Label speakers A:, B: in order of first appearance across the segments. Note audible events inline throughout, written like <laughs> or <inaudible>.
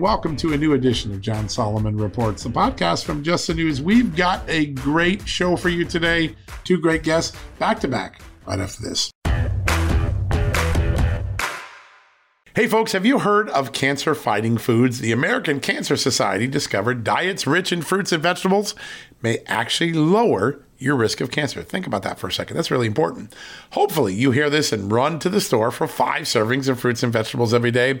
A: Welcome to a new edition of John Solomon Reports, the podcast from Just the News. We've got a great show for you today. Two great guests back to back right after this. Hey, folks, have you heard of cancer fighting foods? The American Cancer Society discovered diets rich in fruits and vegetables may actually lower your risk of cancer. Think about that for a second. That's really important. Hopefully, you hear this and run to the store for five servings of fruits and vegetables every day.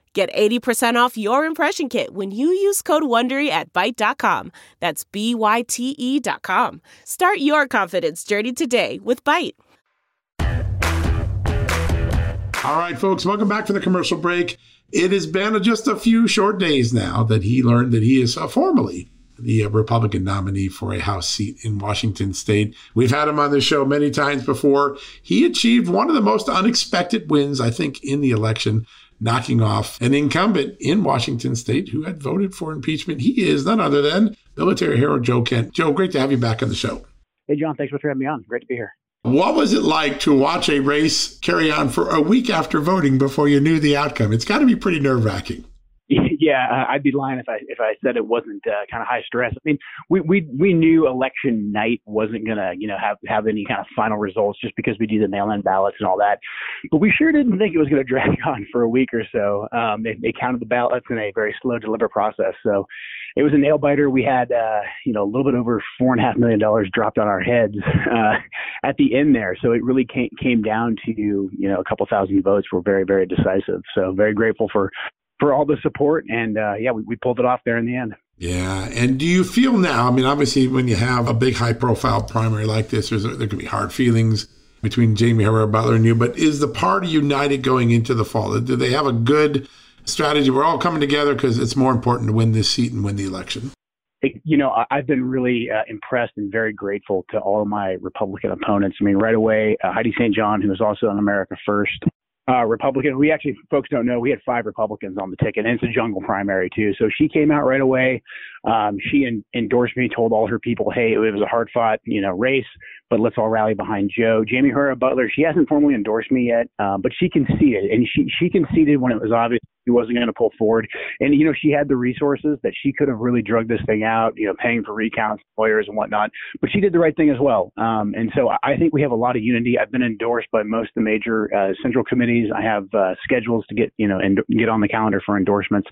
B: Get 80% off your impression kit when you use code WONDERY at Byte.com. That's B-Y-T-E dot com. Start your confidence journey today with Byte.
A: All right, folks, welcome back from the commercial break. It has been just a few short days now that he learned that he is uh, formally the uh, Republican nominee for a House seat in Washington state. We've had him on the show many times before. He achieved one of the most unexpected wins, I think, in the election knocking off an incumbent in Washington state who had voted for impeachment. He is none other than military hero Joe Kent. Joe, great to have you back on the show.
C: Hey, John, thanks for having me on. Great to be here.
A: What was it like to watch a race carry on for a week after voting before you knew the outcome? It's got to be pretty nerve wracking.
C: Yeah, I'd be lying if I if I said it wasn't uh, kind of high stress. I mean, we we we knew election night wasn't gonna you know have have any kind of final results just because we do the mail-in ballots and all that. But we sure didn't think it was gonna drag <laughs> on for a week or so. Um, they, they counted the ballots in a very slow deliver process, so it was a nail biter. We had uh, you know a little bit over four and a half million dollars dropped on our heads <laughs> uh, at the end there. So it really came came down to you know a couple thousand votes were very very decisive. So very grateful for for all the support. And uh, yeah, we, we pulled it off there in the end.
A: Yeah. And do you feel now? I mean, obviously, when you have a big high profile primary like this, there's, there can be hard feelings between Jamie Herrera Beutler and you, but is the party united going into the fall? Do they have a good strategy? We're all coming together because it's more important to win this seat and win the election.
C: you know, I've been really uh, impressed and very grateful to all of my Republican opponents. I mean, right away, uh, Heidi St. John, who is also on America First, uh, Republican. We actually, folks don't know, we had five Republicans on the ticket, and it's a jungle primary too. So she came out right away. Um, she en- endorsed me, told all her people, hey, it was a hard fought, you know, race, but let's all rally behind Joe. Jamie Herrera Beutler, she hasn't formally endorsed me yet, uh, but she conceded, and she she conceded when it was obvious he wasn't going to pull forward. And you know, she had the resources that she could have really drugged this thing out, you know, paying for recounts, lawyers, and whatnot. But she did the right thing as well. Um, and so I think we have a lot of unity. I've been endorsed by most of the major uh, central committees. I have uh, schedules to get you know and get on the calendar for endorsements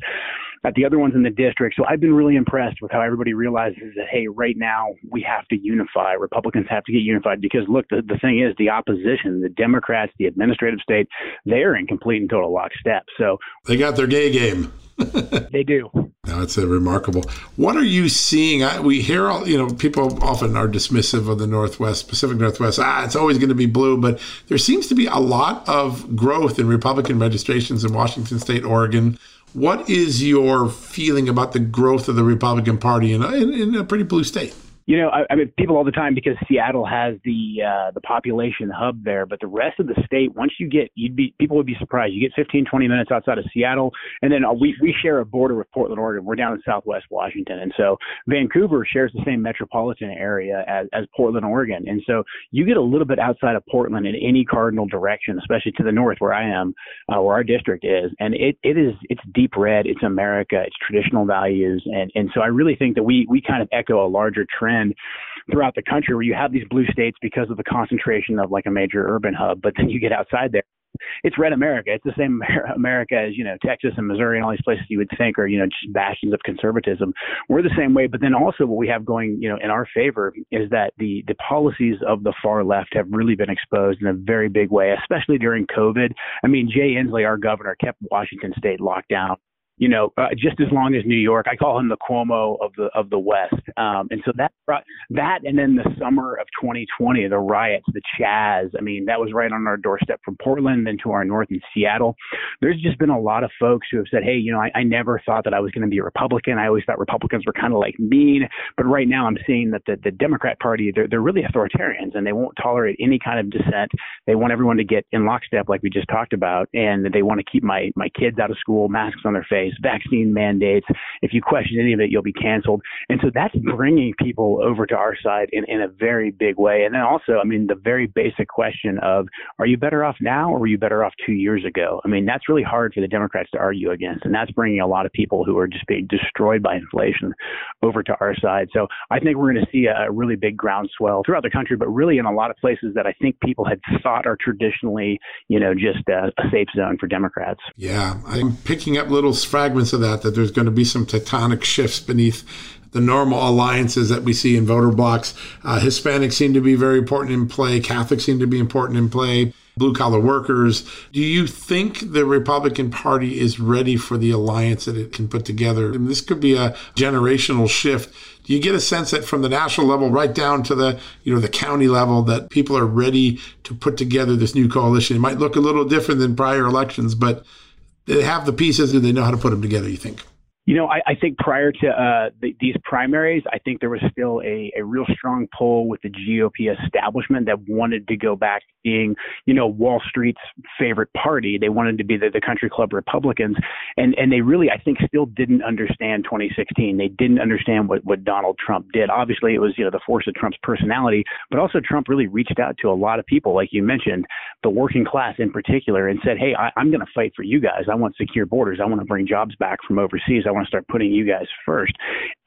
C: at the other ones in the district. So I've been really impressed with how everybody realizes that, hey, right now we have to unify. Republicans have to get unified because, look, the, the thing is, the opposition, the Democrats, the administrative state, they're in complete and total lockstep. So
A: they got their gay game. <laughs>
C: they do.
A: That's a remarkable. What are you seeing? I, we hear, all, you know, people often are dismissive of the Northwest, Pacific Northwest. Ah, it's always going to be blue, but there seems to be a lot of growth in Republican registrations in Washington State, Oregon. What is your feeling about the growth of the Republican Party in a, in a pretty blue state?
C: You know, I, I mean, people all the time because Seattle has the uh, the population hub there, but the rest of the state, once you get, you'd be people would be surprised. You get 15, 20 minutes outside of Seattle, and then uh, we we share a border with Portland, Oregon. We're down in Southwest Washington, and so Vancouver shares the same metropolitan area as as Portland, Oregon, and so you get a little bit outside of Portland in any cardinal direction, especially to the north where I am, uh, where our district is, and it it is it's deep red, it's America, it's traditional values, and and so I really think that we we kind of echo a larger trend trend throughout the country where you have these blue states because of the concentration of like a major urban hub, but then you get outside there it's red America. It's the same America as you know Texas and Missouri and all these places you would think are you know just bastions of conservatism. We're the same way, but then also what we have going you know in our favor is that the the policies of the far left have really been exposed in a very big way, especially during COVID. I mean, Jay Inslee, our governor, kept Washington State locked down you know, uh, just as long as New York. I call him the Cuomo of the of the West. Um, and so that that, and then the summer of 2020, the riots, the Chaz. I mean, that was right on our doorstep from Portland, then to our north in Seattle. There's just been a lot of folks who have said, hey, you know, I, I never thought that I was going to be a Republican. I always thought Republicans were kind of like mean, but right now I'm seeing that the the Democrat Party they're they're really authoritarians and they won't tolerate any kind of dissent. They want everyone to get in lockstep, like we just talked about, and they want to keep my my kids out of school, masks on their face vaccine mandates. If you question any of it, you'll be canceled. And so that's bringing people over to our side in, in a very big way. And then also, I mean, the very basic question of are you better off now or were you better off two years ago? I mean, that's really hard for the Democrats to argue against. And that's bringing a lot of people who are just being destroyed by inflation over to our side. So I think we're going to see a really big groundswell throughout the country, but really in a lot of places that I think people had thought are traditionally, you know, just a, a safe zone for Democrats.
A: Yeah, I'm picking up little fragments of that, that there's going to be some tectonic shifts beneath the normal alliances that we see in voter blocks. Uh, Hispanics seem to be very important in play. Catholics seem to be important in play. Blue collar workers. Do you think the Republican Party is ready for the alliance that it can put together? And this could be a generational shift. Do you get a sense that from the national level right down to the you know the county level that people are ready to put together this new coalition? It might look a little different than prior elections, but they have the pieces and they know how to put them together, you think?
C: You know, I, I think prior to uh, the, these primaries, I think there was still a, a real strong pull with the GOP establishment that wanted to go back being, you know, Wall Street's favorite party. They wanted to be the, the country club Republicans, and and they really, I think, still didn't understand 2016. They didn't understand what what Donald Trump did. Obviously, it was you know the force of Trump's personality, but also Trump really reached out to a lot of people, like you mentioned, the working class in particular, and said, hey, I, I'm going to fight for you guys. I want secure borders. I want to bring jobs back from overseas. I want to start putting you guys first.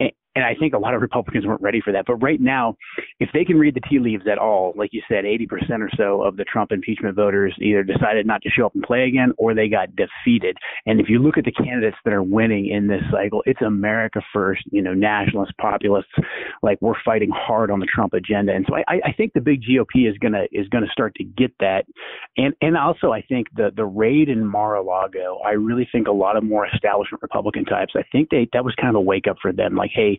C: And, and I think a lot of Republicans weren't ready for that. But right now, if they can read the tea leaves at all, like you said, 80% or so of the Trump impeachment voters either decided not to show up and play again or they got defeated. And if you look at the candidates that are winning in this cycle, it's America first, you know, nationalist populists. Like we're fighting hard on the Trump agenda. And so I, I think the big GOP is gonna is gonna start to get that. And and also I think the the raid in Mar-a-Lago, I really think a lot of more establishment Republican types, I think they that was kind of a wake up for them. Like, hey,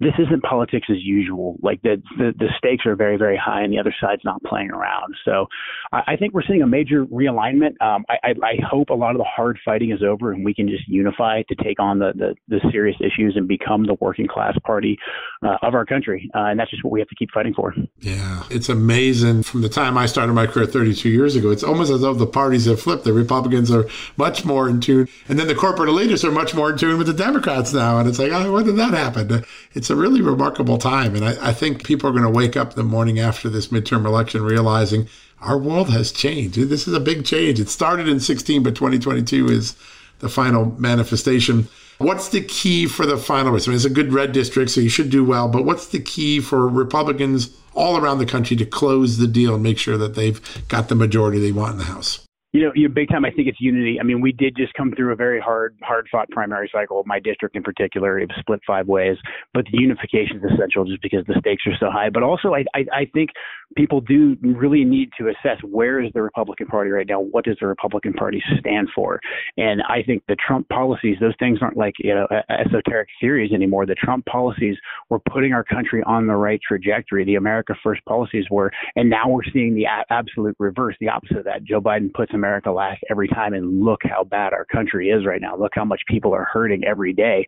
C: this isn't politics as usual. Like the, the, the stakes are very very high, and the other side's not playing around. So I, I think we're seeing a major realignment. Um, I, I, I hope a lot of the hard fighting is over, and we can just unify to take on the the, the serious issues and become the working class party uh, of our country. Uh, and that's just what we have to keep fighting for.
A: Yeah, it's amazing. From the time I started my career 32 years ago, it's almost as though the parties have flipped. The Republicans are much more in tune, and then the corporate elitists are much more in tune with the Democrats now. And it's like, oh, when did that happen? It's it's a really remarkable time. And I, I think people are going to wake up the morning after this midterm election realizing our world has changed. This is a big change. It started in 16, but 2022 is the final manifestation. What's the key for the final race? I mean, it's a good red district, so you should do well. But what's the key for Republicans all around the country to close the deal and make sure that they've got the majority they want in the House?
C: You know, you big time. I think it's unity. I mean, we did just come through a very hard, hard fought primary cycle. My district in particular, it was split five ways. But the unification is essential, just because the stakes are so high. But also, I, I, I think people do really need to assess where is the Republican Party right now. What does the Republican Party stand for? And I think the Trump policies, those things aren't like you know esoteric theories anymore. The Trump policies were putting our country on the right trajectory. The America First policies were, and now we're seeing the a- absolute reverse, the opposite of that. Joe Biden puts America last every time, and look how bad our country is right now. Look how much people are hurting every day.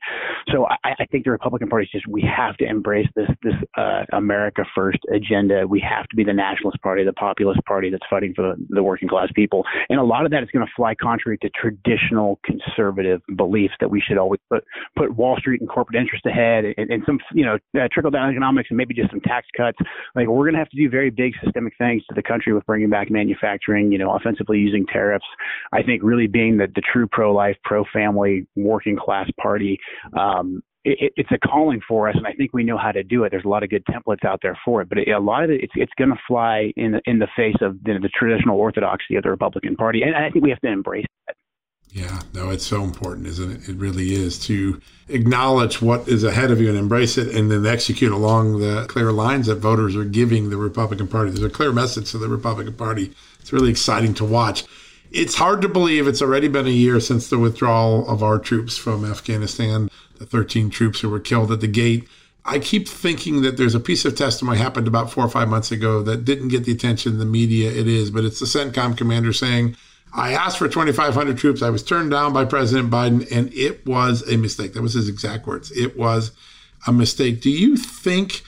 C: So I, I think the Republican Party is just we have to embrace this this uh, America First agenda. We have to be the nationalist party, the populist party that's fighting for the, the working class people, and a lot of that is going to fly contrary to traditional conservative beliefs that we should always put put Wall Street and corporate interest ahead, and, and some you know uh, trickle down economics, and maybe just some tax cuts. Like we're going to have to do very big systemic things to the country with bringing back manufacturing, you know, offensively using tariffs. I think really being the, the true pro life, pro family, working class party. Um, it, it's a calling for us, and I think we know how to do it. There's a lot of good templates out there for it, but it, a lot of it, it's, it's going to fly in the, in the face of the, the traditional orthodoxy of the Republican Party, and, I think we have to embrace that.
A: Yeah, no, it's so important, isn't it? It really is to acknowledge what is ahead of you and embrace it and then execute along the clear lines that voters are giving the Republican Party. There's a clear message to the Republican Party. It's really exciting to watch. It's hard to believe it's already been a year since the withdrawal of our troops from Afghanistan, the 13 troops who were killed at the gate. I keep thinking that there's a piece of testimony happened about four or five months ago that didn't get the attention the media it is, but it's the CENTCOM commander saying, I asked for 2,500 troops. I was turned down by President Biden, and it was a mistake. That was his exact words. It was a mistake. Do you think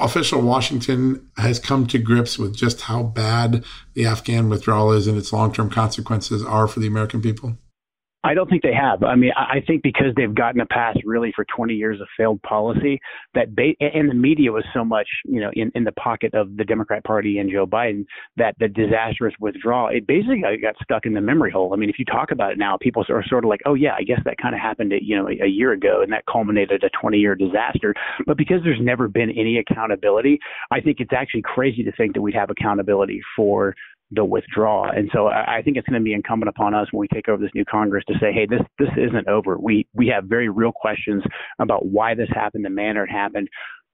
A: official Washington has come to grips with just how bad the Afghan withdrawal is and its long term consequences are for the American people?
C: I don't think they have. I mean, I think because they've gotten a pass really for 20 years of failed policy that ba- and the media was so much, you know, in, in the pocket of the Democrat Party and Joe Biden that the disastrous withdrawal, it basically got stuck in the memory hole. I mean, if you talk about it now, people are sort of like, oh yeah, I guess that kind of happened, you know, a, a year ago and that culminated a 20 year disaster. But because there's never been any accountability, I think it's actually crazy to think that we'd have accountability for the withdrawal. And so I think it's going to be incumbent upon us when we take over this new Congress to say, hey, this this isn't over. We we have very real questions about why this happened, the manner it happened.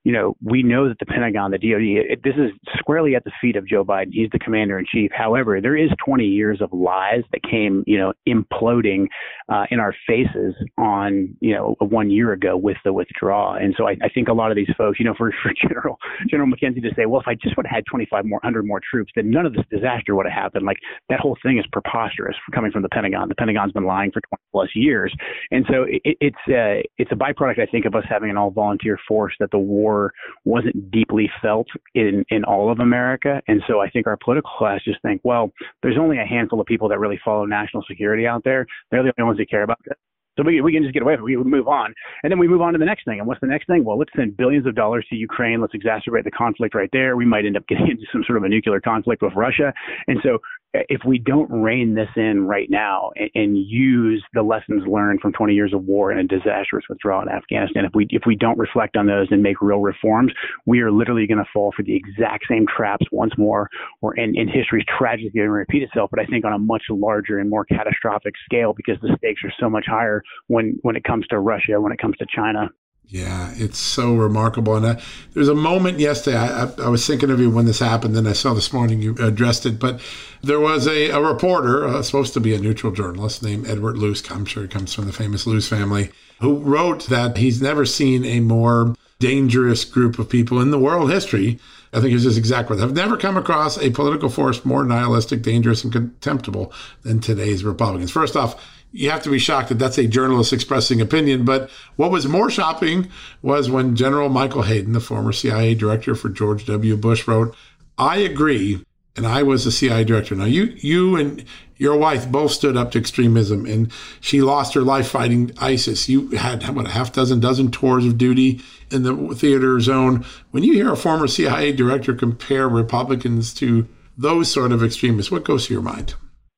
C: You know, we know that the Pentagon, the DoD, it, this is squarely at the feet of Joe Biden. He's the commander in chief. However, there is 20 years of lies that came, you know, imploding uh, in our faces on, you know, one year ago with the withdrawal. And so I, I think a lot of these folks, you know, for, for <laughs> General General McKenzie to say, well, if I just would have had 25 more, 100 more troops, then none of this disaster would have happened. Like that whole thing is preposterous coming from the Pentagon. The Pentagon's been lying for 20 plus years, and so it, it's uh, it's a byproduct, I think, of us having an all volunteer force that the war wasn't deeply felt in in all of America, and so I think our political class just think, well, there's only a handful of people that really follow national security out there. They're the only ones that care about it. So we, we can just get away from it. We move on. And then we move on to the next thing. And what's the next thing? Well, let's send billions of dollars to Ukraine. Let's exacerbate the conflict right there. We might end up getting <laughs> into some sort of a nuclear conflict with Russia. And so if we don't rein this in right now and, and, use the lessons learned from 20 years of war and a disastrous withdrawal in Afghanistan, if we if we don't reflect on those and make real reforms, we are literally going to fall for the exact same traps once more, or and, and history's tragically going to repeat itself. But I think on a much larger and more catastrophic scale because the stakes are so much higher when when it comes to Russia, when it comes to China.
A: Yeah, it's so remarkable. And I, there's a moment yesterday, I, I, I, was thinking of you when this happened, then I saw this morning you addressed it. But there was a, a reporter, uh, supposed to be a neutral journalist, named Edward Luce. I'm sure he comes from the famous Luce family, who wrote that he's never seen a more dangerous group of people in the world history. I think is his exact words. I've never come across a political force more nihilistic, dangerous, and contemptible than today's Republicans. First off, you have to be shocked that that's a journalist expressing opinion. But what was more shocking was when General Michael Hayden, the former CIA director for George W. Bush, wrote, I agree. And I was the CIA director. Now you, you and your wife both stood up to extremism and she lost her life fighting ISIS. You had, what, a half dozen, dozen tours of duty in the theater zone. When you hear a former CIA director compare Republicans to those sort of extremists, what goes to your mind?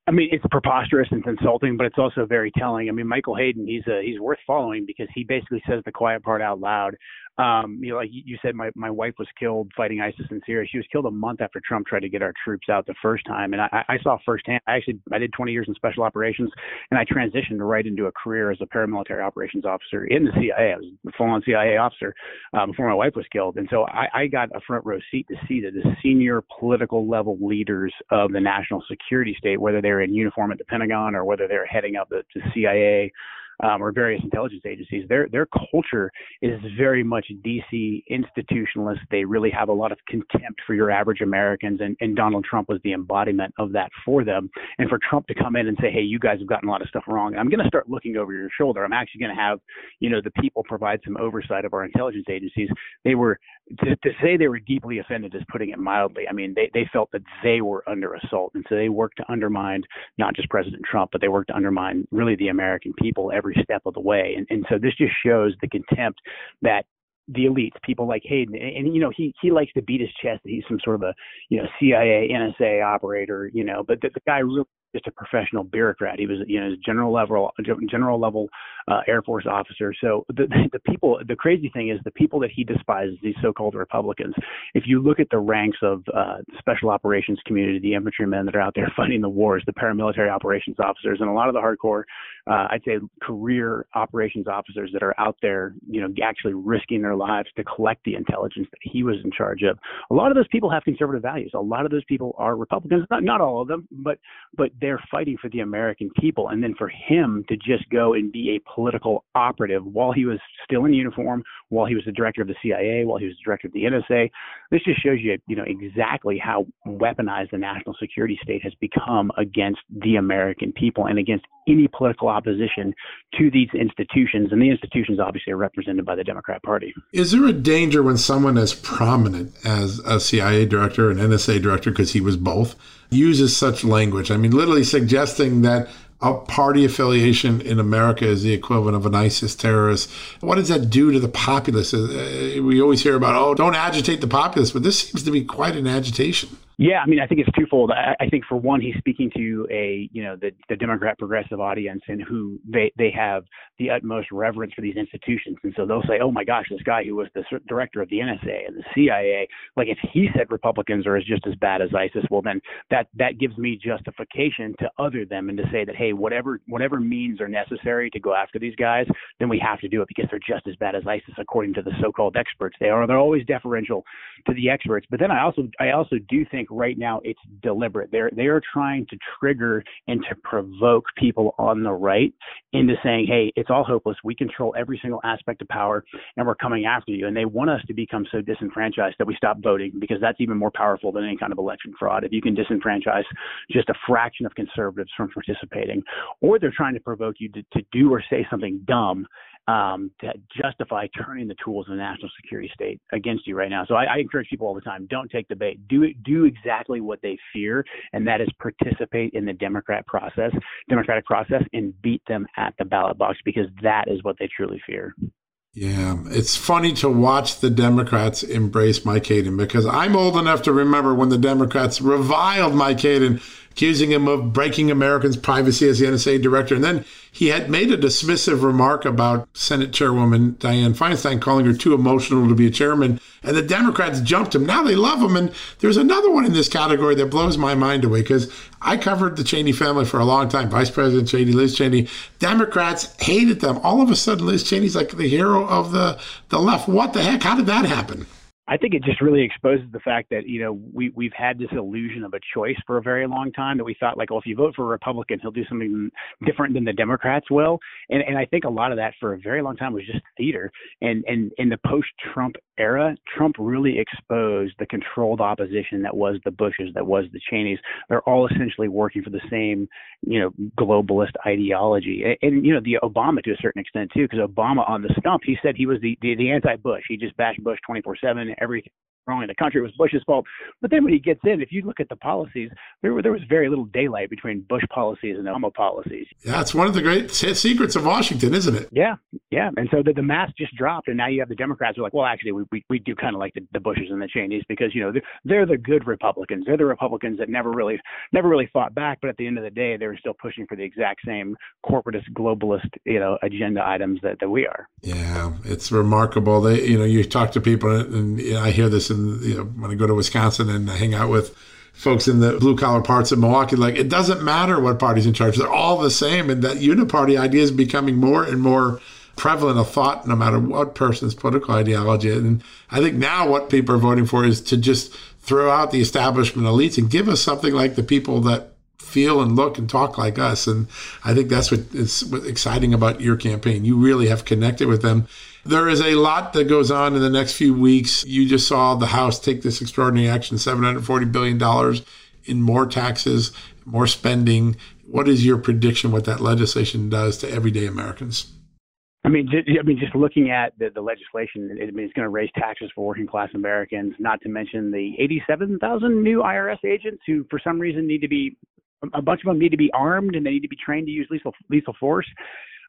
C: I mean, it's preposterous and insulting, but it's also very telling. I mean, Michael Hayden, he's a, he's worth following because he basically says the quiet part out loud um, you know, like you said, my, my wife was killed fighting ISIS in Syria. She was killed a month after Trump tried to get our troops out the first time. And I, I saw firsthand, I actually, I did 20 years in special operations and I transitioned right into a career as a paramilitary operations officer in the CIA. I was a full on CIA officer uh, before my wife was killed. And so I, I got a front row seat to see that the senior political level leaders of the national security state, whether they're in uniform at the Pentagon or whether they're heading up the, the CIA um, or various intelligence agencies, their their culture is very much DC institutionalist. They really have a lot of contempt for your average Americans, and, and Donald Trump was the embodiment of that for them. And for Trump to come in and say, "Hey, you guys have gotten a lot of stuff wrong," I'm going to start looking over your shoulder. I'm actually going to have, you know, the people provide some oversight of our intelligence agencies. They were to, to say they were deeply offended is putting it mildly. I mean, they they felt that they were under assault, and so they worked to undermine not just President Trump, but they worked to undermine really the American people every step of the way. And, and so this just shows the contempt that the elites, people like Hayden, and, and, you know he he likes to beat his chest that he's some sort of a you know CIA NSA operator, you know, but the, the guy really just a professional bureaucrat. He was, you know, general level, general level uh, Air Force officer. So the <laughs> the people, the crazy thing is the people that he despises, these so-called Republicans. If you look at the ranks of uh, special operations community, the infantrymen that are out there <laughs> fighting the wars, the paramilitary operations officers, and a lot of the hardcore, uh, I'd say, career operations officers that are out there, you know, actually risking their lives to collect the intelligence that he was in charge of. A lot of those people have conservative values. A lot of those people are Republicans. Not not all of them, but but they're fighting for the American people. And then for him to just go and be a political operative while he was still in uniform, while he was the director of the CIA, while he was the director of the NSA, this just shows you, you know, exactly how weaponized the national security state has become against the American people and against any political opposition to these institutions. And the institutions obviously are represented by the Democrat Party.
A: Is there a danger when someone as prominent as a CIA director and NSA director, because he was both, uses such language. I mean, literally suggesting that a party affiliation in America is the equivalent of an ISIS terrorist. What does that do to the populace? Uh, we always hear about, oh, don't agitate the populace, but this seems to be quite an agitation.
C: Yeah, I mean, I think it's twofold. I, I think for one, he's speaking to a you know the the Democrat progressive audience and who they they have the utmost reverence for these institutions, and so they'll say, oh my gosh, this guy who was the director of the NSA and the CIA, like if he said Republicans are just as bad as ISIS, well then that that gives me justification to other them and to say that hey, whatever whatever means are necessary to go after these guys, then we have to do it because they're just as bad as ISIS according to the so-called experts. They are they're always deferential to the experts, but then I also I also do think think right now it's deliberate. They're they are trying to trigger and to provoke people on the right into saying, "Hey, it's all hopeless. We control every single aspect of power, and we're coming after you." And they want us to become so disenfranchised that we stop voting because that's even more powerful than any kind of election fraud. If you can disenfranchise just a fraction of conservatives from participating, or they're trying to provoke you to, to do or say something dumb um, to justify turning the tools of the national security state against you right now. So I, I encourage people all the time: don't take the bait. Do do exactly what they fear, and that is participate in the Democrat process, democratic process, and beat them at the ballot box because that is what they truly fear.
A: Yeah, it's funny to watch the Democrats embrace Mike Hayden because I'm old enough to remember when the Democrats reviled Mike Hayden accusing him of breaking Americans' privacy as the NSA director. And then he had made a dismissive remark about Senate Chairwoman Dianne Feinstein, calling her too emotional to be a chairman. And the Democrats jumped him. Now they love him. And there's another one in this category that blows my mind away because I covered the Cheney family for a long time. Vice President Cheney, Liz Cheney. Democrats hated them. All of a sudden, Liz Cheney's like the hero of the, the left. What the heck? How did that happen?
C: I think it just really exposes the fact that you know we we've had this illusion of a choice for a very long time that we thought like, well, if you vote for a Republican, he'll do something different than the Democrats will, and and I think a lot of that for a very long time was just theater. And and in the post-Trump era, Trump really exposed the controlled opposition that was the Bushes, that was the Cheneys. They're all essentially working for the same you know globalist ideology, and, and you know the Obama to a certain extent too, because Obama on the stump he said he was the the, the anti-Bush. He just bashed Bush 24/7 everything wrong in the country. It was Bush's fault. But then when he gets in, if you look at the policies, there were, there was very little daylight between Bush policies and Obama policies.
A: Yeah, it's one of the great secrets of Washington, isn't it?
C: Yeah, yeah. And so the, the mask just dropped, and now you have the Democrats who are like, well, actually, we, we, we do kind of like the, the Bushes and the Cheneys because you know they're, they're the good Republicans. They're the Republicans that never really never really fought back, but at the end of the day, they were still pushing for the exact same corporatist globalist you know agenda items that, that we are.
A: Yeah, it's remarkable. They you know you talk to people, and, and I hear this in and you know when I go to Wisconsin and hang out with folks in the blue collar parts of Milwaukee, like it doesn't matter what party's in charge; they're all the same. And that uniparty idea is becoming more and more prevalent a thought, no matter what person's political ideology. And I think now what people are voting for is to just throw out the establishment elites and give us something like the people that feel and look and talk like us. And I think that's what is exciting about your campaign. You really have connected with them. There is a lot that goes on in the next few weeks. You just saw the House take this extraordinary action $740 billion in more taxes, more spending. What is your prediction what that legislation does to everyday Americans?
C: I mean, just, I mean, just looking at the, the legislation, it, I mean, it's going to raise taxes for working class Americans. Not to mention the 87,000 new IRS agents who, for some reason, need to be a bunch of them need to be armed and they need to be trained to use lethal lethal force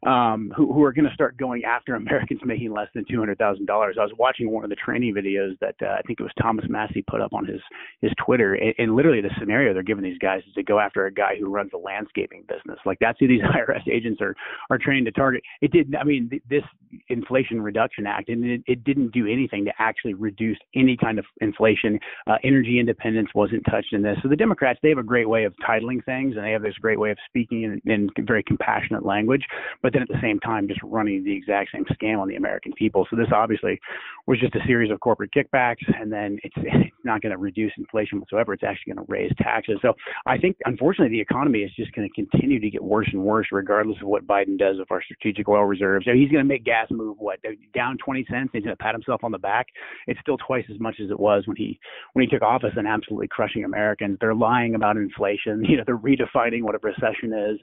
C: um, who, who are going to start going after Americans making less than two hundred thousand dollars. I was watching one of the training videos that uh, I think it was Thomas Massie put up on his his Twitter, and, and literally the scenario they're giving these guys is to go after a guy who runs a landscaping business. Like that's who these <laughs> IRS agents are are trained to target. It did. I mean, th- this Inflation Reduction Act, and it, it didn't do anything to actually reduce any kind of inflation. Uh, energy independence wasn't touched in this. So the Democrats they have a great way of titling things, and they have this great way of speaking in, in very compassionate language, but then at the same time just running the exact same scam on the American people. So this obviously was just a series of corporate kickbacks, and then it's, <laughs> it's not going to reduce inflation whatsoever. It's actually going to raise taxes. So I think, unfortunately, the economy is just going to continue to get worse and worse, regardless of what Biden does with our strategic oil reserves. So he's going to make gas move what down 20 cents. He's going to pat himself on the back. It's still twice as much as it was when he when he took office and absolutely crushing Americans. They're lying about inflation. <laughs> You know, they're redefining what a recession is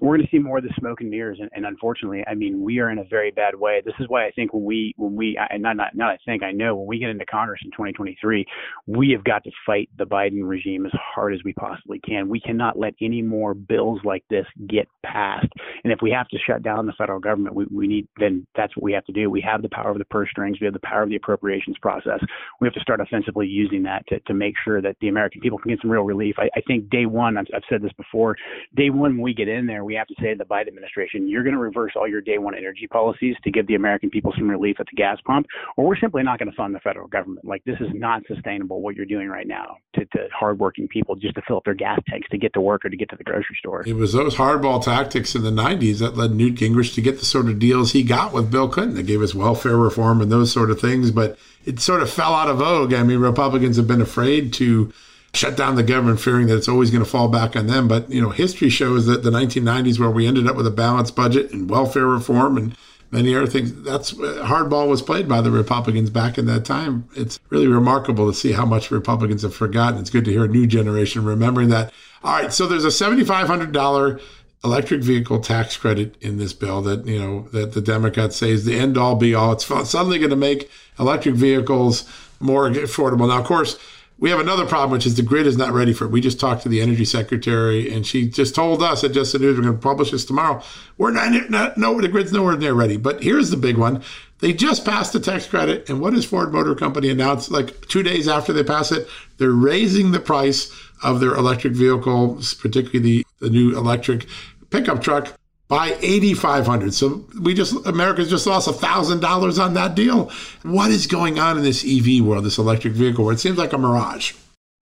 C: we're going to see more of the smoke and mirrors. And, and, unfortunately, I mean, we are in a very bad way. This is why I think when we, when we, and not, not, not I think, I know when we get into Congress in 2023, we have got to fight the Biden regime as hard as we possibly can. We cannot let any more bills like this get passed. And if we have to shut down the federal government, we, we need, then that's what we have to do. We have the power of the purse strings. We have the power of the appropriations process. We have to start offensively using that to, to make sure that the American people can get some real relief. I, I think day one, I've, I've said this before, day one, when we get in there, we have to say to the Biden administration, you're going to reverse all your day one energy policies to give the American people some relief at the gas pump, or we're simply not going to fund the federal government. Like this is not sustainable what you're doing right now to, to hardworking people just to fill up their gas tanks to get to work or to get to the grocery store.
A: It was those hardball tactics in the 90s that led Newt Gingrich to get the sort of deals he got with Bill Clinton that gave us welfare reform and those sort of things. But it sort of fell out of vogue. I mean, Republicans have been afraid to shut down the government, fearing that it's always going to fall back on them. But you know, history shows that the 1990s, where we ended up with a balanced budget and welfare reform and many other things, that's uh, hardball was played by the Republicans back in that time. It's really remarkable to see how much Republicans have forgotten. It's good to hear a new generation remembering that. All right, so there's a $7,500 electric vehicle tax credit in this bill that you know that the Democrats say is the end all be all. It's suddenly going to make electric vehicles more affordable. Now, of course we have another problem, which is the grid is not ready for it. We just talked to the energy secretary, and she just told us at Just the News we're going to publish this tomorrow. We're not, not no, the grid's nowhere near ready. But here's the big one: they just passed the tax credit, and what does Ford Motor Company announce? Like two days after they pass it, they're raising the price of their electric vehicles, particularly the, the new electric pickup truck, by 8500 so we just america's just lost a thousand dollars on that deal. What is going on in this ev world this electric vehicle where it seems like a mirage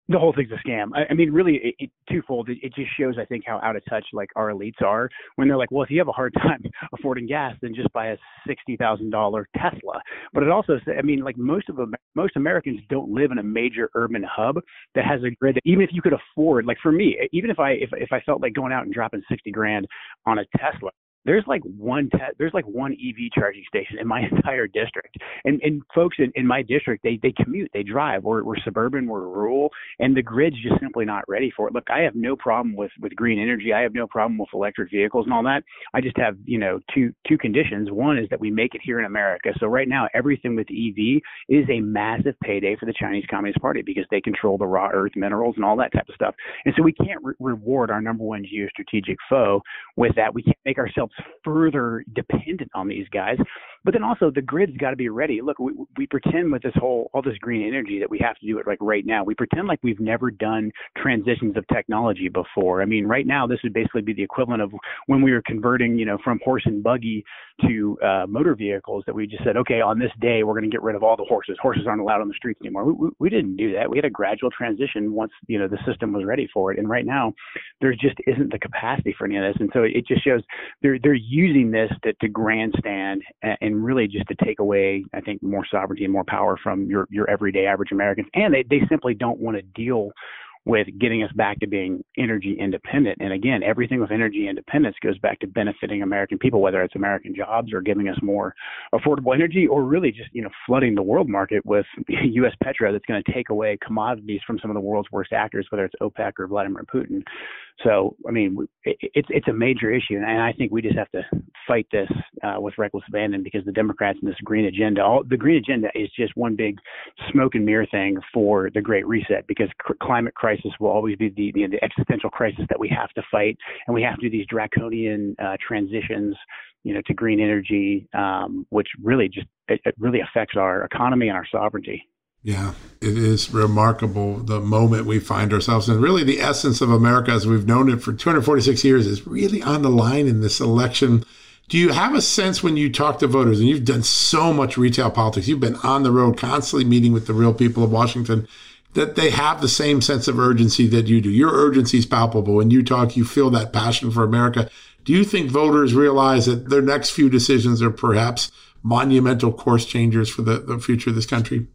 C: the whole thing's a scam. I, I mean, really, it, it, twofold. It, it just shows, I think, how out of touch like our elites are when they're like, well, if you have a hard <laughs> time affording gas, then just buy a sixty thousand dollar Tesla. But it also, says I mean, like most of most Americans don't live in a major urban hub that has a grid. That even if you could afford, like for me, even if I if if I felt like going out and dropping sixty grand on a Tesla, there's like one te- there's like one EV charging station in my <laughs> entire district. And and folks in, in my district they they commute, they drive. We're we're suburban, we're rural, and the grid's just simply not ready for it. Look, I have no problem with with green energy. I have no problem with electric vehicles and all that. I just have, you know, two two conditions. One is that we make it here in America. So right now everything with EV is a massive payday for the Chinese Communist Party because they control the raw earth minerals and all that type of stuff. And so we can't re- reward our number one geostrategic foe with that. We can't make ourselves further dependent on these guys. But then also the grid's got to be ready. Look, we, we pretend with this whole all this green energy that we have to do it like right now. We pretend like we've never done transitions of technology before. I mean, right now this would basically be the equivalent of when we were converting, you know, from horse and buggy to uh, motor vehicles. That we just said, okay, on this day we're going to get rid of all the horses. Horses aren't allowed on the streets anymore. We, we, we didn't do that. We had a gradual transition once you know the system was ready for it. And right now there just isn't the capacity for any of this. And so it just shows they're they're using this to, to grandstand and and really just to take away, I think, more sovereignty and more power from your your everyday average Americans. And they they simply don't want to deal with getting us back to being energy independent. And again, everything with energy independence goes back to benefiting American people, whether it's American jobs or giving us more affordable energy, or really just you know flooding the world market with <laughs> U.S. petro that's going to take away commodities from some of the world's worst actors, whether it's OPEC or Vladimir Putin. So, I mean, it, it's it's a major issue, and I think we just have to fight this uh, with reckless abandon because the Democrats and this green agenda, all, the green agenda is just one big smoke and mirror thing for the Great Reset because climate crisis will always be the, the, the existential crisis that we have to fight, and we have to do these draconian uh, transitions you know, to green energy, um, which really just it, it really affects our economy and our sovereignty.
A: Yeah, it is remarkable the moment we find ourselves in. Really, the essence of America as we've known it for 246 years is really on the line in this election. Do you have a sense when you talk to voters, and you've done so much retail politics, you've been on the road constantly meeting with the real people of Washington, that they have the same sense of urgency that you do? Your urgency is palpable. When you talk, you feel that passion for America. Do you think voters realize that their next few decisions are perhaps monumental course changers for the, the future of this country?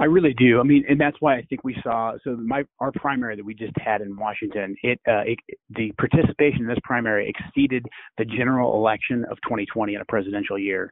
C: I really do. I mean, and that's why I think we saw. So my our primary that we just had in Washington, it, uh, it the participation in this primary exceeded the general election of 2020 in a presidential year.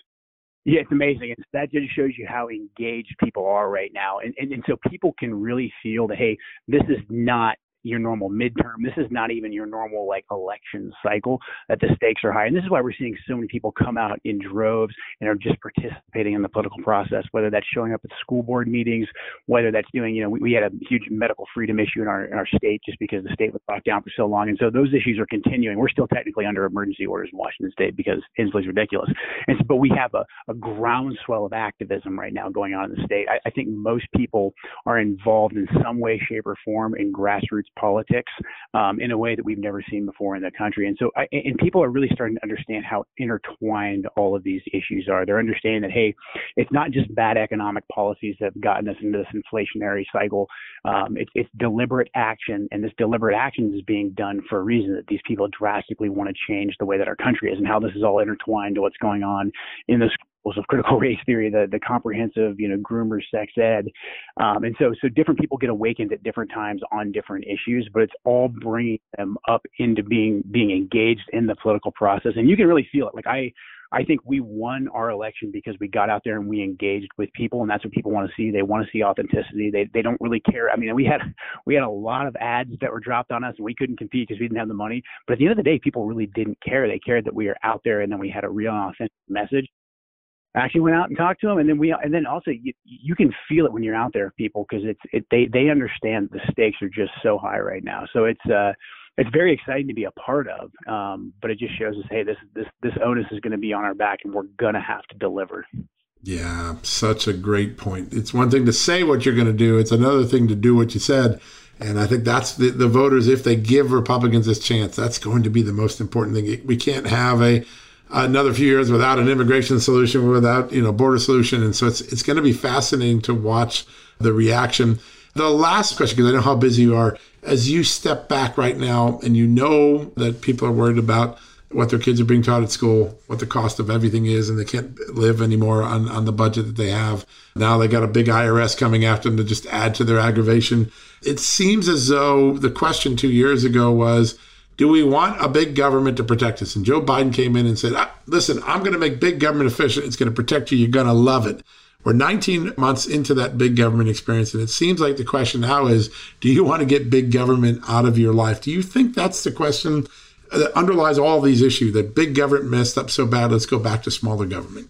C: Yeah, it's amazing. And that just shows you how engaged people are right now, and and, and so people can really feel that hey, this is not your normal midterm. This is not even your normal like election cycle that the stakes are high. And this is why we're seeing so many people come out in droves and are just participating in the political process, whether that's showing up at school board meetings, whether that's doing, you know, we, we had a huge medical freedom issue in our, in our state just because the state was locked down for so long. And so those issues are continuing. We're still technically under emergency orders in Washington state because Inslee's ridiculous. And so, but we have a, a groundswell of activism right now going on in the state. I, I think most people are involved in some way, shape, or form in grassroots politics um, in a way that we've never seen before in the country. And so, I, and people are really starting to understand how intertwined all of these issues are. They're understanding that, hey, it's not just bad economic policies that have gotten us into this inflationary cycle. Um, it's, it's deliberate action, and this deliberate action is being done for a reason that these people drastically want to change the way that our country is and how this is all intertwined to what's going on in the schools of critical <laughs> race theory, the, the comprehensive, you know, groomer sex ed. Um, and so, so different people get awakened at different times on different issues, but it's all bringing them up into being, being engaged in the political process. And you can really feel it. Like I, I think we won our election because we got out there and we engaged with people, and that's what people want to see. They want to see authenticity. They they don't really care. I mean, we had <laughs> we had a lot of ads that were dropped on us, and we couldn't compete because we didn't have the money. But at the end of the day, people really didn't care. They cared that we were out there, and then we had a real authentic message. Actually went out and talked to them, and then we and then also you you can feel it when you're out there, people, because it's it they they understand the stakes are just so high right now. So it's uh it's very exciting to be a part of. Um, but it just shows us, hey, this this this onus is going to be on our back, and we're going to have to deliver.
A: Yeah, such a great point. It's one thing to say what you're going to do; it's another thing to do what you said. And I think that's the, the voters, if they give Republicans this chance, that's going to be the most important thing. We can't have a another few years without an immigration solution, without you know border solution, and so it's it's going to be fascinating to watch the reaction. The last question, because I know how busy you are, as you step back right now and you know that people are worried about what their kids are being taught at school, what the cost of everything is, and they can't live anymore on, on the budget that they have. Now they got a big IRS coming after them to just add to their aggravation. It seems as though the question two years ago was, do we want a big government to protect us? And Joe Biden came in and said, ah, listen, I'm going to make big government efficient. It's going to protect you. You're going to love it. We're 19 months into that big government experience, and it seems like the question now is do you want to get big government out of your life? Do you think that's the question that underlies all these issues that big government messed up so bad? Let's go back to smaller government.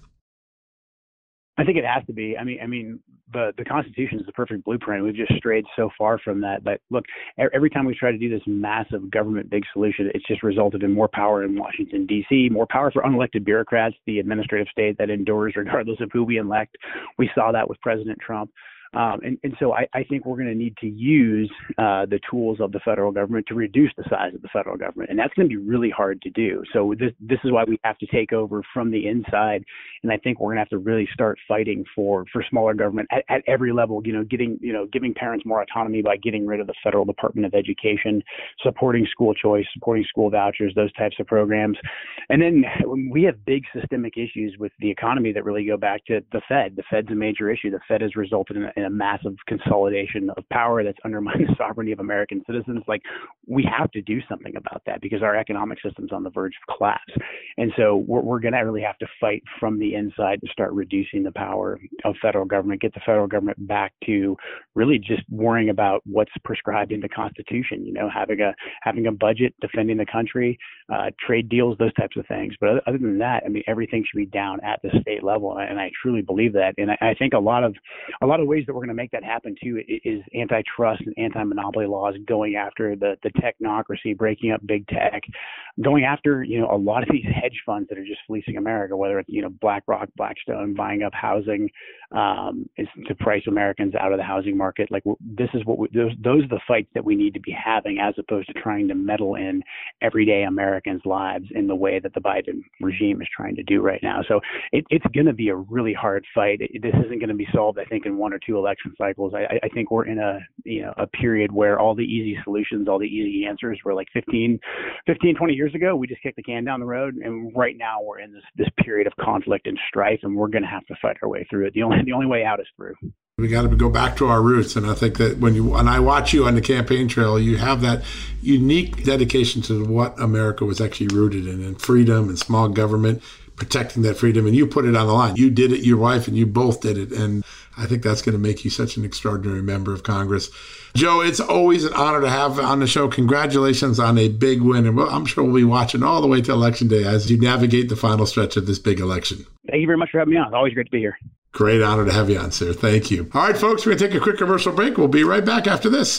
C: I think it has to be. I mean, I mean, the the Constitution is the perfect blueprint. We've just strayed so far from that. But look, every time we try to do this massive government big solution, it's just resulted in more power in Washington D.C., more power for unelected bureaucrats, the administrative state that endures regardless of who we elect. We saw that with President Trump. Um, and, and so I, I think we're going to need to use uh, the tools of the federal government to reduce the size of the federal government, and that's going to be really hard to do. So this this is why we have to take over from the inside, and I think we're going to have to really start fighting for for smaller government at, at every level. You know, getting you know giving parents more autonomy by getting rid of the federal Department of Education, supporting school choice, supporting school vouchers, those types of programs, and then we have big systemic issues with the economy that really go back to the Fed. The Fed's a major issue. The Fed has resulted in, in a massive consolidation of power that's undermined <laughs> the sovereignty of American citizens. Like we have to do something about that because our economic system's on the verge of collapse. And so we're, we're going to really have to fight from the inside to start reducing the power of federal government, get the federal government back to really just worrying about what's prescribed in the Constitution. You know, having a having a budget, defending the country, uh, trade deals, those types of things. But other than that, I mean, everything should be down at the state level, and I truly believe that. And I, I think a lot of a lot of ways that we're going to make that happen too is antitrust and anti-monopoly laws going after the the technocracy, breaking up big tech, going after you know a lot of these hedge funds that are just fleecing America, whether it's you know BlackRock, Blackstone buying up housing um, to price Americans out of the housing market. Like this is what we, those those are the fights that we need to be having, as opposed to trying to meddle in everyday Americans' lives in the way that the Biden regime is trying to do right now. So it, it's going to be a really hard fight. This isn't going to be solved, I think, in one or two election cycles. I, I think we're in a you know a period where all the easy solutions, all the easy answers were like 15, 15, 20 years ago. We just kicked the can down the road, and right now we're in this this period of conflict and strife, and we're going to have to fight our way through it. The only the only way out is through.
A: We got to go back to our roots, and I think that when you when I watch you on the campaign trail, you have that unique dedication to what America was actually rooted in, and freedom and small government. protecting that freedom. And you put it on the line. You did it, your wife, and you both did it. And I think that's going to make you such an extraordinary member of Congress. Joe, it's always an honor to have on the show. Congratulations on a big win. And I'm sure we'll be watching all the way to Election Day as you navigate the final stretch of this big election.
C: Thank you very much for having me on. It's always great to be here.
A: Great honor to have you on, sir. Thank you. All right, folks, we're going to take a quick commercial break. We'll be right back after this.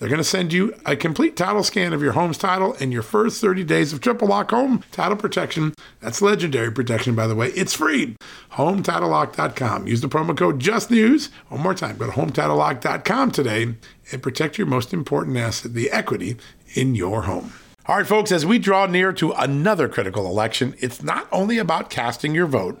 A: They're going to send you a complete title scan of your home's title and your first 30 days of triple lock home title protection. That's legendary protection, by the way. It's free. HometitleLock.com. Use the promo code JUSTNEWS. One more time, go to HometitleLock.com today and protect your most important asset, the equity in your home. All right, folks, as we draw near to another critical election, it's not only about casting your vote,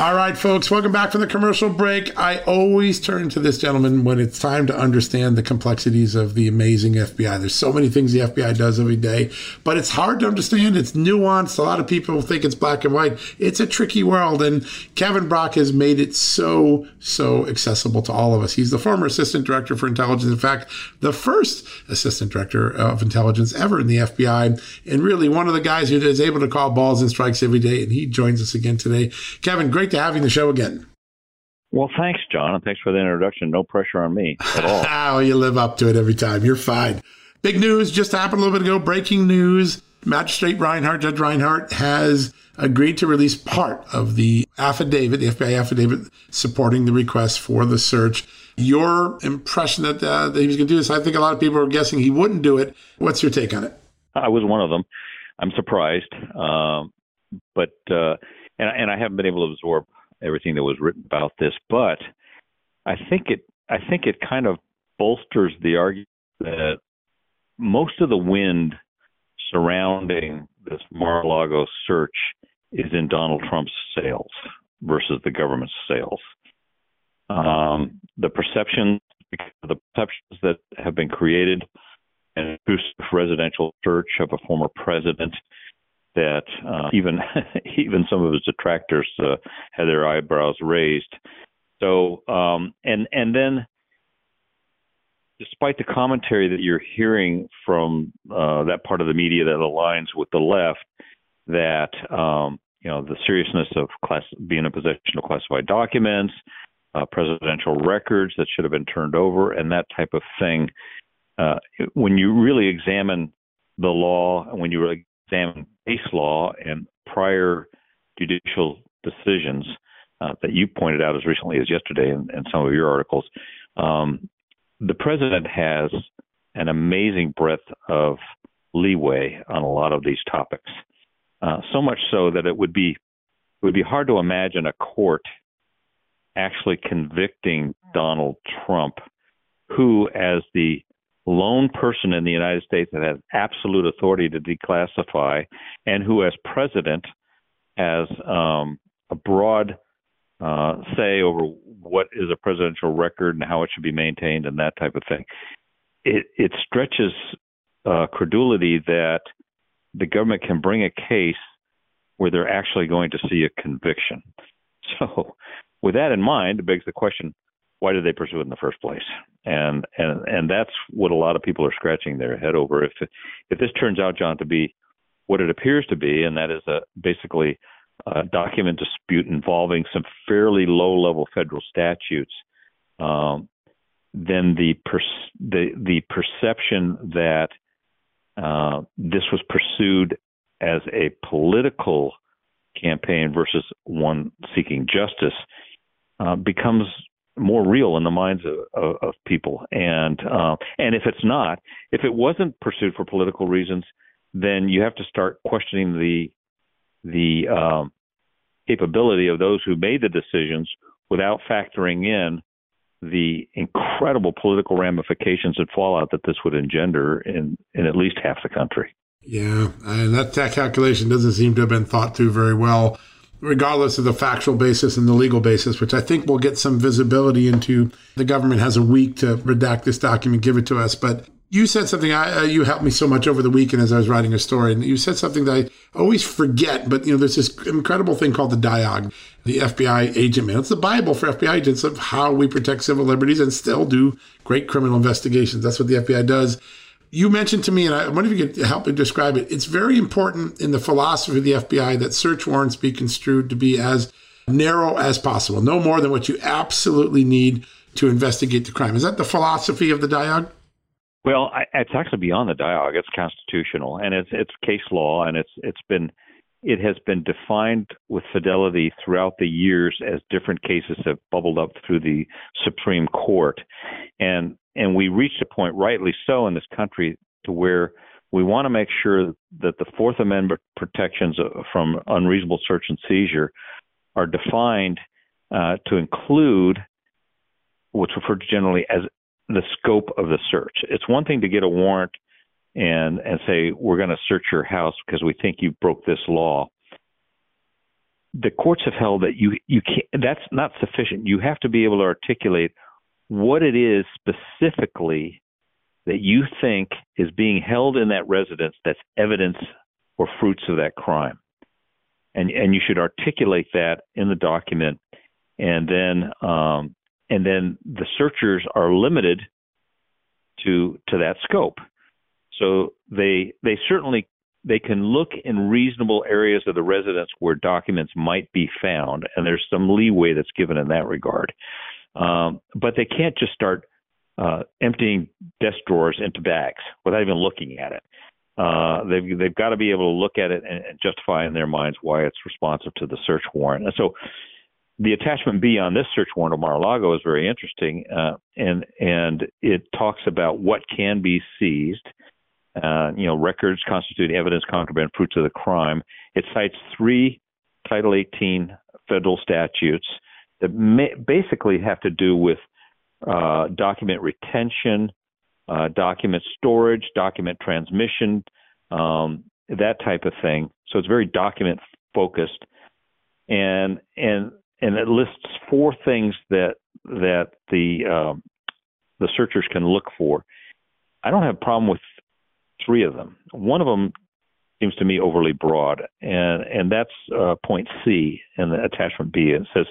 A: All right, folks, welcome back from the commercial break. I always turn to this gentleman when it's time to understand the complexities of the amazing FBI. There's so many things the FBI does every day, but it's hard to understand. It's nuanced. A lot of people think it's black and white. It's a tricky world, and Kevin Brock has made it so, so accessible to all of us. He's the former assistant director for intelligence. In fact, the first assistant director of intelligence ever in the FBI, and really one of the guys who is able to call balls and strikes every day. And he joins us again today. Kevin, great to having the show again.
D: Well, thanks, John, and thanks for the introduction. No pressure on me at all. <laughs>
A: oh, you live up to it every time. You're fine. Big news just happened a little bit ago. Breaking news. Magistrate Reinhart, Judge Reinhart, has agreed to release part of the affidavit, the FBI affidavit supporting the request for the search. Your impression that, uh, that he was going to do this, I think a lot of people are guessing he wouldn't do it. What's your take on it?
D: I was one of them. I'm surprised. Um, but uh, and and I haven't been able to absorb everything that was written about this, but I think it I think it kind of bolsters the argument that most of the wind surrounding this Mar-a-Lago search is in Donald Trump's sails versus the government's sails. Um, the perception, the perceptions that have been created, and residential search of a former president that uh, even <laughs> even some of his detractors uh, had their eyebrows raised. So um, and and then, despite the commentary that you're hearing from uh, that part of the media that aligns with the left, that um, you know the seriousness of class being in possession of classified documents, uh, presidential records that should have been turned over, and that type of thing. Uh, when you really examine the law, and when you examine case law and prior judicial decisions, uh, that you pointed out as recently as yesterday in, in some of your articles. Um, the president has an amazing breadth of leeway on a lot of these topics. Uh, so much so that it would be it would be hard to imagine a court actually convicting Donald Trump, who, as the lone person in the United States that has absolute authority to declassify, and who, as president, has um, a broad uh, say over what is a presidential record and how it should be maintained and that type of thing. It, it stretches uh, credulity that the government can bring a case where they're actually going to see a conviction. <laughs> So, with that in mind, it begs the question: Why did they pursue it in the first place? And and and that's what a lot of people are scratching their head over. If if this turns out, John, to be what it appears to be, and that is a basically a document dispute involving some fairly low-level federal statutes, um, then the per- the the perception that uh, this was pursued as a political campaign versus one seeking justice uh, becomes more real in the minds of, of, of people. And uh, and if it's not, if it wasn't pursued for political reasons, then you have to start questioning the the um, capability of those who made the decisions without factoring in the incredible political ramifications and fallout that this would engender in, in at least half the country.
A: Yeah, and that, that calculation doesn't seem to have been thought through very well, regardless of the factual basis and the legal basis, which I think we'll get some visibility into. The government has a week to redact this document, give it to us. But you said something. I, uh, you helped me so much over the weekend as I was writing a story, and you said something that I always forget. But you know, there's this incredible thing called the DIOG, the FBI agent man. It's the Bible for FBI agents of how we protect civil liberties and still do great criminal investigations. That's what the FBI does you mentioned to me, and I wonder if you could help me describe it. It's very important in the philosophy of the FBI that search warrants be construed to be as narrow as possible, no more than what you absolutely need to investigate the crime. Is that the philosophy of the DIOG?
D: Well, I, it's actually beyond the DIOG. It's constitutional, and it's it's case law, and it's it's been it has been defined with fidelity throughout the years as different cases have bubbled up through the Supreme Court, and and we reached a point, rightly so, in this country to where we want to make sure that the Fourth Amendment protections from unreasonable search and seizure are defined uh, to include what's referred to generally as the scope of the search. It's one thing to get a warrant and and say we're going to search your house because we think you broke this law. The courts have held that you you can't. That's not sufficient. You have to be able to articulate what it is specifically that you think is being held in that residence that's evidence or fruits of that crime. And and you should articulate that in the document and then um, and then the searchers are limited to to that scope. So they they certainly they can look in reasonable areas of the residence where documents might be found, and there's some leeway that's given in that regard. Um, but they can't just start uh, emptying desk drawers into bags without even looking at it. Uh, they've they've got to be able to look at it and, and justify in their minds why it's responsive to the search warrant. And so, the attachment B on this search warrant of Mar-a-Lago is very interesting, uh, and and it talks about what can be seized. Uh, you know, records constitute evidence, contraband, fruits of the crime. It cites three Title 18 federal statutes that may, basically have to do with uh, document retention, uh, document storage, document transmission, um, that type of thing. So it's very document focused, and and and it lists four things that that the um, the searchers can look for. I don't have a problem with three of them. One of them seems to me overly broad, and and that's uh, point C in the attachment B. It says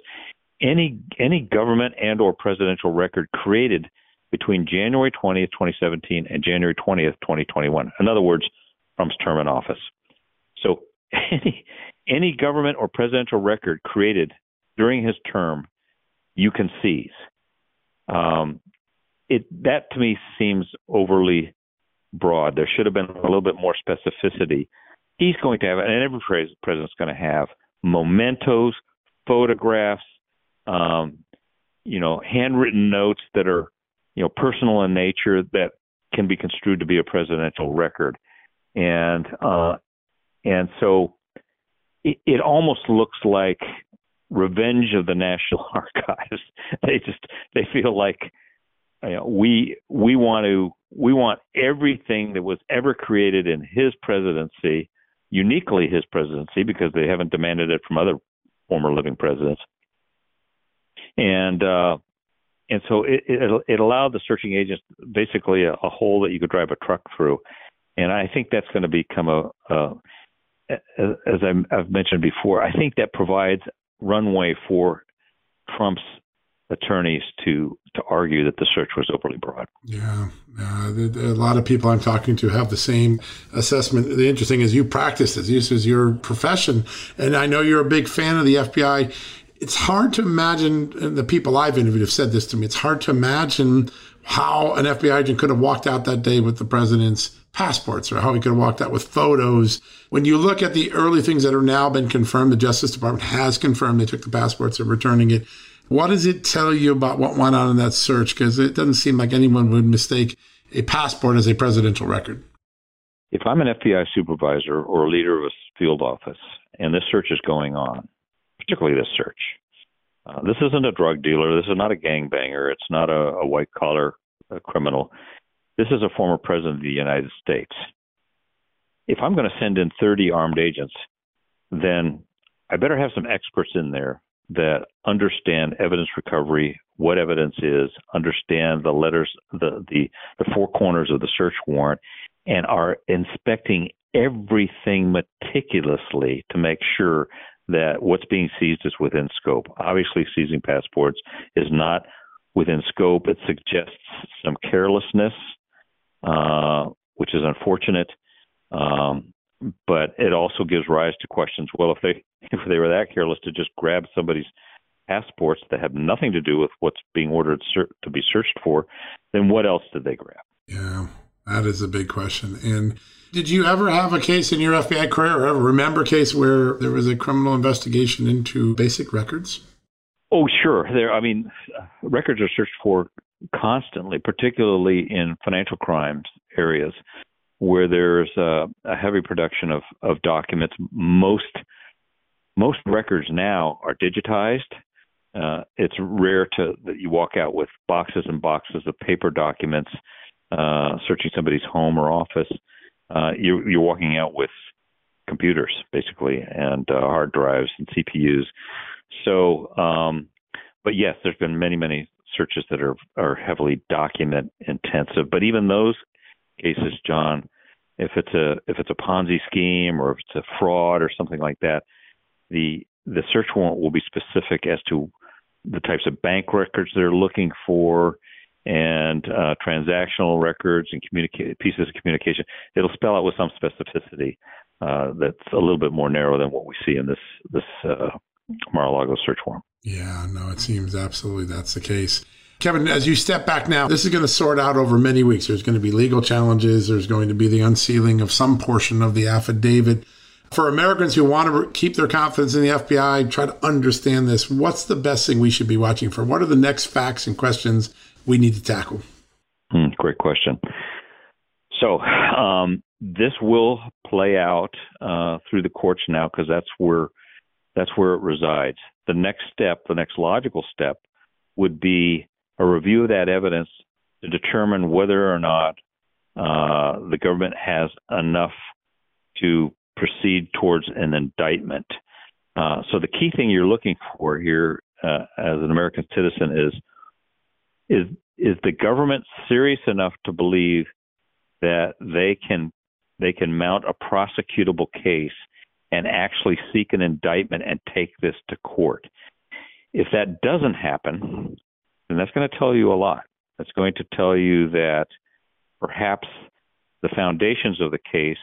D: any any government and or presidential record created between January 20th, 2017 and January 20th, 2021. In other words, Trump's term in office. So <laughs> any any government or presidential record created during his term, you can seize. Um, it that to me seems overly broad. There should have been a little bit more specificity. He's going to have, and every president's going to have mementos, photographs, um, you know, handwritten notes that are, you know, personal in nature that can be construed to be a presidential record, and uh, and so it, it almost looks like revenge of the National <laughs> Archives. they just they feel like you know, we we want to we want everything that was ever created in his presidency, uniquely his presidency, because they haven't demanded it from other former living presidents and uh, and so it, it, it allowed the searching agents basically a, a hole that you could drive a truck through, and I think that's going to become a, a as I've mentioned before, I think that provides runway for Trump's attorneys to to argue that the search was overly broad.
A: Yeah, uh, a lot of people I'm talking to have the same assessment. The interesting is you practice this. This is your profession, and I know you're a big fan of the FBI it's hard to imagine, and the people I've interviewed have said this to me, it's hard to imagine how an FBI agent could have walked out that day with the president's passports or how he could have walked out with photos. When you look at the early things that have now been confirmed, the Justice Department has confirmed they took the passports, they're returning it. What does it tell you about what went on in that search? Because it doesn't seem like anyone would mistake a passport as a presidential record.
D: If I'm an FBI supervisor or a leader of a field office and this search is going on, particularly this search. Uh, this isn't a drug dealer. This is not a gangbanger. It's not a, a white collar criminal. This is a former president of the United States. If I'm going to send in 30 armed agents, then I better have some experts in there that understand evidence recovery, what evidence is, understand the letters, the, the, the four corners of the search warrant, and are inspecting everything meticulously to make sure that what's being seized is within scope. Obviously, seizing passports is not within scope. It suggests some carelessness, uh, which is unfortunate. Um, but it also gives rise to questions. Well, if they <laughs> if they were that careless to just grab somebody's passports that have nothing to do with what's being ordered ser- to be searched for, then what else did they grab?
A: Yeah, that is a big question. And did you ever have a case in your FBI career or ever remember a case where there was a criminal investigation into basic records?
D: Oh, sure. There, I mean, records are searched for constantly, particularly in financial crimes areas where there's a, a heavy production of, of documents. Most most records now are digitized. Uh, it's rare to that you walk out with boxes and boxes of paper documents uh, searching somebody's home or office uh, you're, you're walking out with computers basically and uh, hard drives and CPUs. So, um, but yes, there's been many, many searches that are are heavily document intensive. But even those cases, John, if it's a if it's a Ponzi scheme or if it's a fraud or something like that, the the search warrant will be specific as to the types of bank records they're looking for and uh, transactional records and communica- pieces of communication. It'll spell out with some specificity uh, that's a little bit more narrow than what we see in this this uh, Mar-a-Lago search warrant.
A: Yeah, no, it seems absolutely that's the case. Kevin, as you step back now, this is going to sort out over many weeks. There's going to be legal challenges. There's going to be the unsealing of some portion of the affidavit. For Americans who want to keep their confidence in the FBI, try to understand this. What's the best thing we should be watching for? What are the next facts and questions we need to tackle?
D: Hmm, great question. So um, this will play out uh, through the courts now because that's where that's where it resides. The next step, the next logical step, would be a review of that evidence to determine whether or not uh, the government has enough to proceed towards an indictment. Uh, so the key thing you're looking for here uh, as an American citizen is is is the government serious enough to believe that they can they can mount a prosecutable case and actually seek an indictment and take this to court. If that doesn't happen, then that's going to tell you a lot. That's going to tell you that perhaps the foundations of the case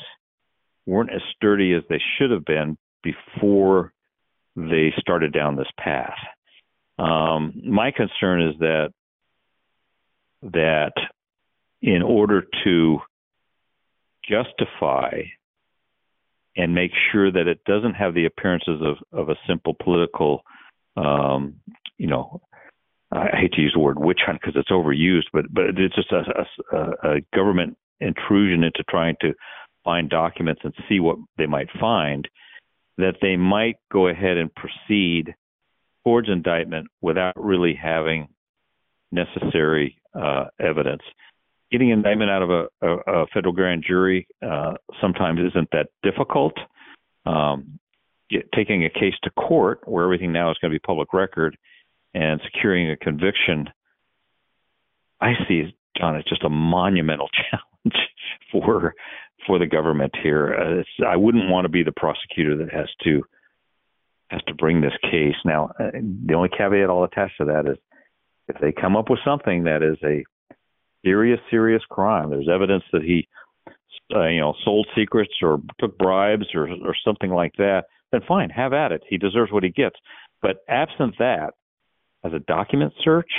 D: weren't as sturdy as they should have been before they started down this path. Um, my concern is that that in order to justify and make sure that it doesn't have the appearances of, of a simple political um, you know, I hate to use the word witch hunt because it's overused, but but it's just a, a, a government intrusion into trying to find documents and see what they might find, that they might go ahead and proceed towards indictment without really having necessary uh, evidence. Getting indictment out of a, a, a federal grand jury uh, sometimes isn't that difficult. Um, get, taking a case to court, where everything now is going to be public record, and securing a conviction, I see, John, it's just a monumental <laughs> challenge for for the government here. Uh, I wouldn't want to be the prosecutor that has to has to bring this case. Now, uh, the only caveat I'll attach to that is if they come up with something that is a serious, serious crime, there's evidence that he, uh, you know, sold secrets or took bribes or or something like that, then fine, have at it. He deserves what he gets. But absent that, as a document search,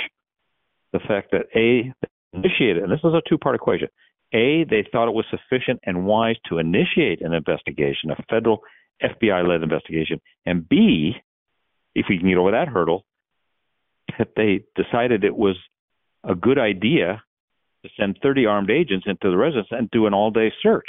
D: the fact that a initiated, and this is a two-part equation. A, they thought it was sufficient and wise to initiate an investigation, a federal FBI led investigation. And B, if we can get over that hurdle, that they decided it was a good idea to send 30 armed agents into the residence and do an all day search.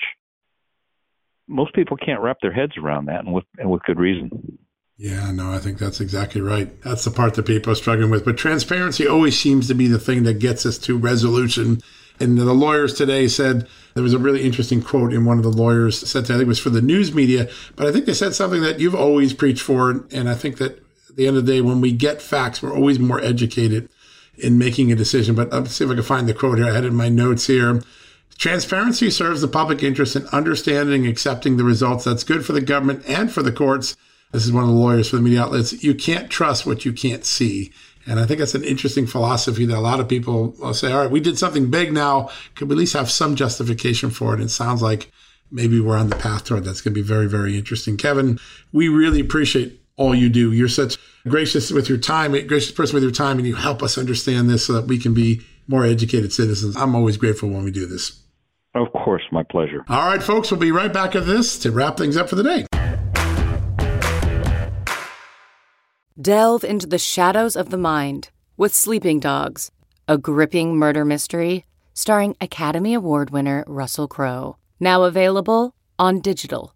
D: Most people can't wrap their heads around that, and with, and with good reason.
A: Yeah, no, I think that's exactly right. That's the part that people are struggling with. But transparency always seems to be the thing that gets us to resolution and the lawyers today said there was a really interesting quote in one of the lawyers said I think it was for the news media, but I think they said something that you've always preached for. And I think that at the end of the day, when we get facts, we're always more educated in making a decision. But let's see if I can find the quote here. I had in my notes here. Transparency serves the public interest in understanding and accepting the results. That's good for the government and for the courts. This is one of the lawyers for the media outlets. You can't trust what you can't see. And I think that's an interesting philosophy that a lot of people will say, all right, we did something big now. Could we at least have some justification for it? And it sounds like maybe we're on the path toward that's going to be very, very interesting. Kevin, we really appreciate all you do. You're such gracious with your time, gracious person with your time, and you help us understand this so that we can be more educated citizens. I'm always grateful when we do this.
D: Of course, my pleasure.
A: All right, folks, we'll be right back at this to wrap things up for the day.
E: Delve into the shadows of the mind with Sleeping Dogs, a gripping murder mystery starring Academy Award winner Russell Crowe. Now available on digital.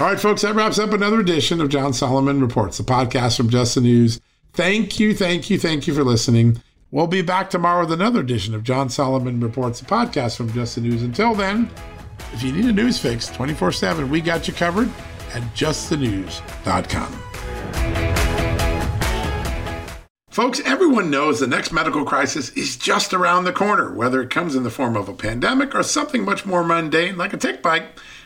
A: Right, folks, that wraps up another edition of John Solomon Reports, the podcast from Just the News. Thank you, thank you, thank you for listening. We'll be back tomorrow with another edition of John Solomon Reports, the podcast from Just the News. Until then, if you need a news fix 24 7, we got you covered at justthenews.com. Folks, everyone knows the next medical crisis is just around the corner, whether it comes in the form of a pandemic or something much more mundane like a tick bite.